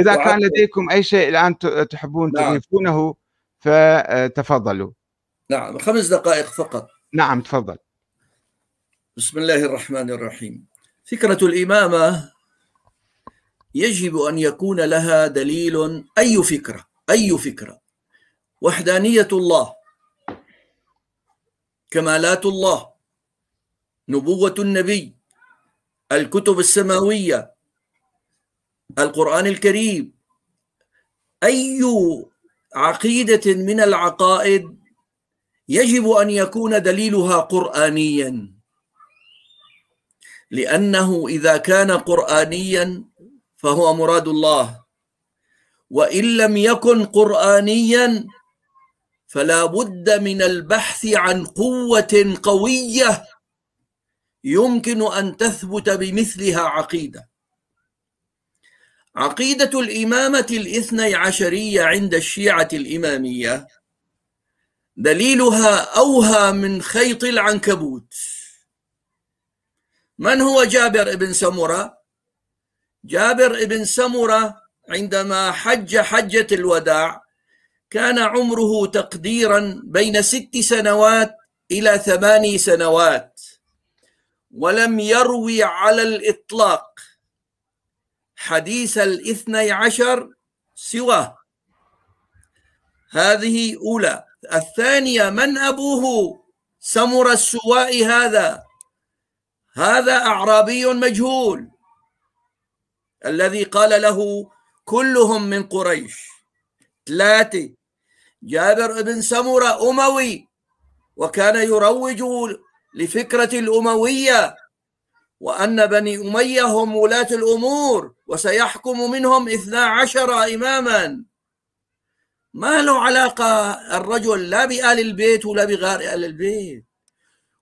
إذا كان لديكم أي شيء الآن تحبون نعم. تضيفونه فتفضلوا نعم خمس دقائق فقط. نعم تفضل. بسم الله الرحمن الرحيم. فكرة الإمامة يجب أن يكون لها دليل. أي فكرة؟ أي فكرة؟ وحدانية الله. كمالات الله. نبوة النبي. الكتب السماوية. القرآن الكريم. أي عقيدة من العقائد يجب أن يكون دليلها قرآنيا. لأنه إذا كان قرآنيا فهو مراد الله. وإن لم يكن قرآنيا فلا بد من البحث عن قوة قوية يمكن أن تثبت بمثلها عقيدة. عقيدة الإمامة الاثني عشرية عند الشيعة الإمامية. دليلها أوهى من خيط العنكبوت. من هو جابر بن سمرة؟ جابر بن سمرة عندما حج حجة الوداع كان عمره تقديرا بين ست سنوات إلى ثماني سنوات ولم يروي على الإطلاق. حديث الاثني عشر سواه. هذه أولى. الثانية من أبوه؟ سمر السواء هذا. هذا أعرابي مجهول. الذي قال له كلهم من قريش. ثلاثة جابر بن سمرة أموي وكان يروج لفكرة الأموية. وأن بني أمية هم ولاة الأمور وسيحكم منهم إثنا عشر إماما. ما له علاقة الرجل لا بآل البيت ولا بغير آل البيت.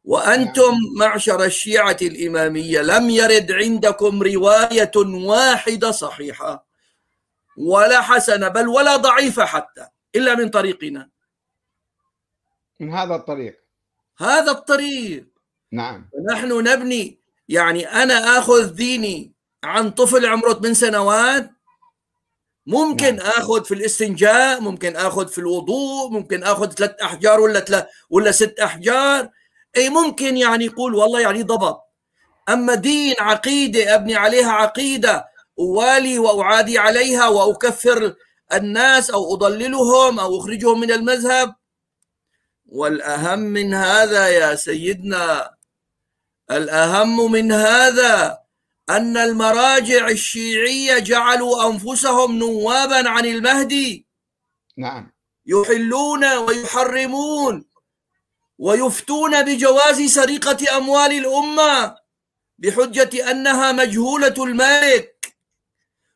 وأنتم معشر الشيعة الإمامية لم يرد عندكم رواية واحدة صحيحة ولا حسنة بل ولا ضعيفة حتى إلا من طريقنا. من هذا الطريق. هذا الطريق. نعم. نحن نبني يعني أنا أخذ ديني عن طفل عمره 8 سنوات ممكن نعم. آخذ في الاستنجاء ممكن آخذ في الوضوء ممكن آخذ ثلاث أحجار ولا ثلاث ولا ست أحجار. اي ممكن يعني يقول والله يعني ضبط. أما دين عقيدة أبني عليها عقيدة أوالي وأعادي عليها وأكفر الناس أو أضللهم أو أخرجهم من المذهب. والأهم من هذا يا سيدنا الأهم من هذا أن المراجع الشيعية جعلوا أنفسهم نوابا عن المهدي. نعم. يحلون ويحرمون ويفتون بجواز سرقة أموال الأمة بحجة أنها مجهولة الملك.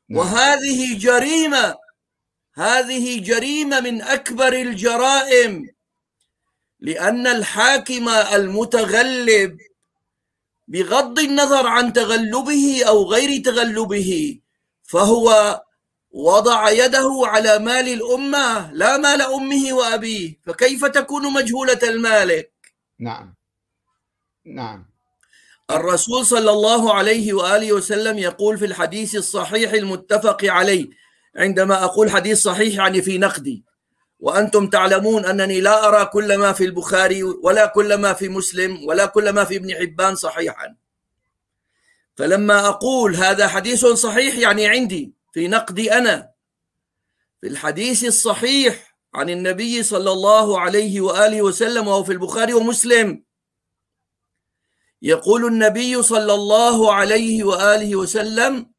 نعم. وهذه جريمة هذه جريمة من أكبر الجرائم لأن الحاكم المتغلب بغض النظر عن تغلبه أو غير تغلبه فهو وضع يده على مال الأمة لا مال أمه وأبيه فكيف تكون مجهولة المالك؟ نعم. نعم. الرسول صلى الله عليه وآله وسلم يقول في الحديث الصحيح المتفق عليه عندما أقول حديث صحيح يعني في نقدي وأنتم تعلمون أنني لا أرى كل ما في البخاري ولا كل ما في مسلم ولا كل ما في ابن حبان صحيحا. فلما أقول هذا حديث صحيح يعني عندي في نقدي أنا. في الحديث الصحيح عن النبي صلى الله عليه وآله وسلم وهو في البخاري ومسلم. يقول النبي صلى الله عليه وآله وسلم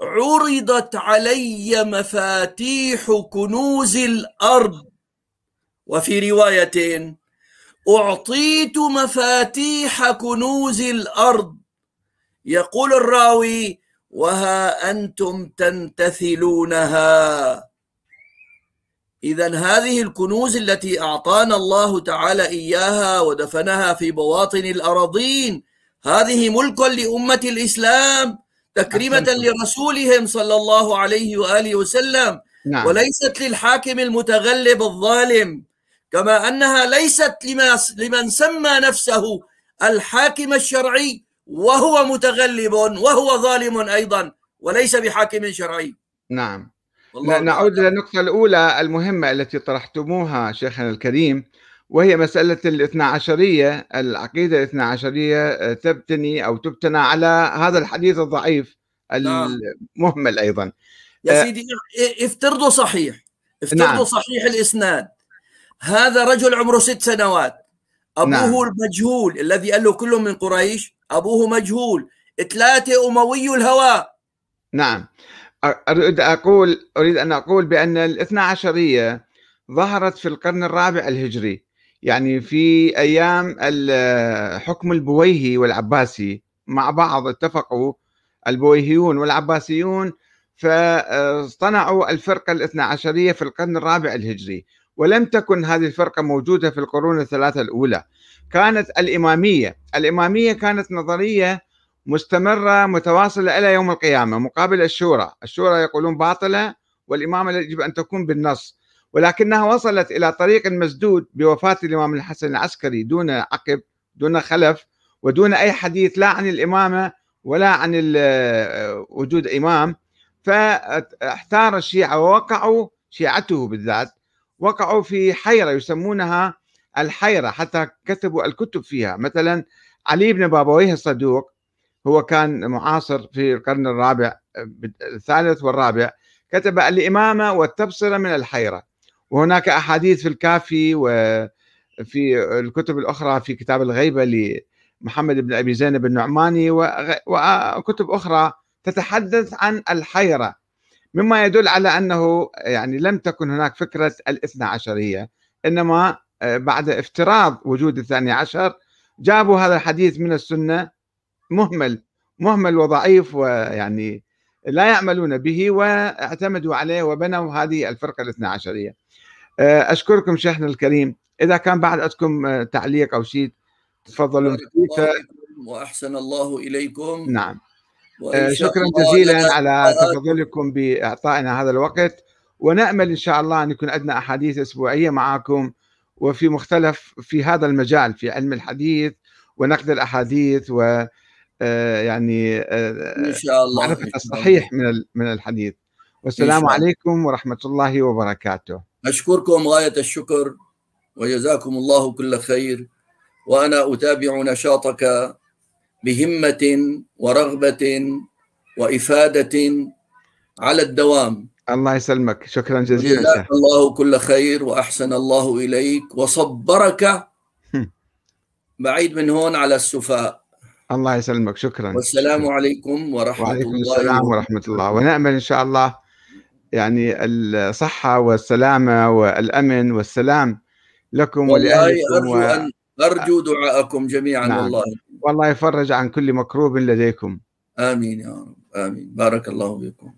عرضت علي مفاتيح كنوز الأرض. وفي روايه اعطيت مفاتيح كنوز الأرض. يقول الراوي وها أنتم تنتثلونها. اذا هذه الكنوز التي أعطانا الله تعالى إياها ودفنها في بواطن الأراضين هذه ملك لأمة الإسلام. تكريمة لرسولهم صلى الله عليه وآله وسلم. نعم. وليست للحاكم المتغلب الظالم كما أنها ليست لما لمن سمى نفسه الحاكم الشرعي وهو متغلب وهو ظالم أيضا وليس بحاكم شرعي. نعم. نعود إلى النقطة الأولى المهمة التي طرحتموها شيخنا الكريم. وهي مسألة الاثنى عشرية العقيدة الاثنى عشرية آه، تبتني أو تبتنى على هذا الحديث الضعيف نعم. المهمل أيضا يا آه، سيدي افترضوا صحيح افترضوا نعم. صحيح الإسناد هذا رجل عمره ست سنوات أبوه نعم. المجهول الذي قال له كله من قريش أبوه مجهول ثلاثة أموي الهواء نعم أريد أقول أريد أن أقول بأن الاثنى عشرية ظهرت في القرن الرابع الهجري يعني في أيام حكم البويهي والعباسي مع بعض اتفقوا البويهيون والعباسيون فاصطنعوا الفرقة الاثنى عشرية في القرن الرابع الهجري ولم تكن هذه الفرقة موجودة في القرون الثلاثة الأولى. كانت الإمامية الإمامية كانت نظرية مستمرة متواصلة إلى يوم القيامة مقابل الشورى. الشورى يقولون باطلة والإمامة يجب أن تكون بالنص. ولكنها وصلت إلى طريق مسدود بوفاة الإمام الحسن العسكري دون عقب دون خلف ودون أي حديث لا عن الإمامة ولا عن وجود إمام. فاحتار الشيعة ووقعوا شيعته بالذات وقعوا في حيرة يسمونها الحيرة حتى كتبوا الكتب فيها. مثلا علي بن بابويه الصدوق هو كان معاصر في القرن الرابع الثالث والرابع كتب الإمامة والتبصرة من الحيرة. وهناك أحاديث في الكافي وفي الكتب الأخرى في كتاب الغيبة لمحمد بن أبي زينب النعماني وكتب أخرى تتحدث عن الحيرة مما يدل على أنه يعني لم تكن هناك فكرة الاثنى عشرية إنما بعد افتراض وجود الثاني عشر جابوا هذا الحديث من السنة مهمل مهمل وضعيف ويعني لا يعملون به واعتمدوا عليه وبنوا هذه الفرقة الاثنى عشرية. آه، أشكركم شيخنا الكريم. إذا كان بعد عندكم آه، تعليق أو شيء تفضلوا. وأحسن الله إليكم. نعم. آه، شكرا جزيلا على تفضلكم بإعطائنا هذا الوقت. ونأمل إن شاء الله أن يكون عندنا أحاديث أسبوعية معكم وفي مختلف في هذا المجال في علم الحديث ونقد الأحاديث و يعني إن شاء الله معرفة الصحيح من من الحديث. والسلام عليكم ورحمة الله وبركاته. أشكركم غاية الشكر وجزاكم الله كل خير وأنا أتابع نشاطك بهمة ورغبة وإفادة على الدوام. الله يسلمك. شكرا جزيلا. جزاك الله كل خير وأحسن الله إليك وصبرك بعيد من هون على السفاء. الله يسلمك شكرا. والسلام. عليكم ورحمة وعليكم الله السلام ورحمة الله. ونأمل إن شاء الله يعني الصحة والسلامة والأمن والسلام لكم ولأهلكم أرجو و... أن أرجو دعاءكم جميعا نعم. والله. والله يفرج عن كل مكروب لديكم. آمين يا رب. آمين. بارك الله فيكم.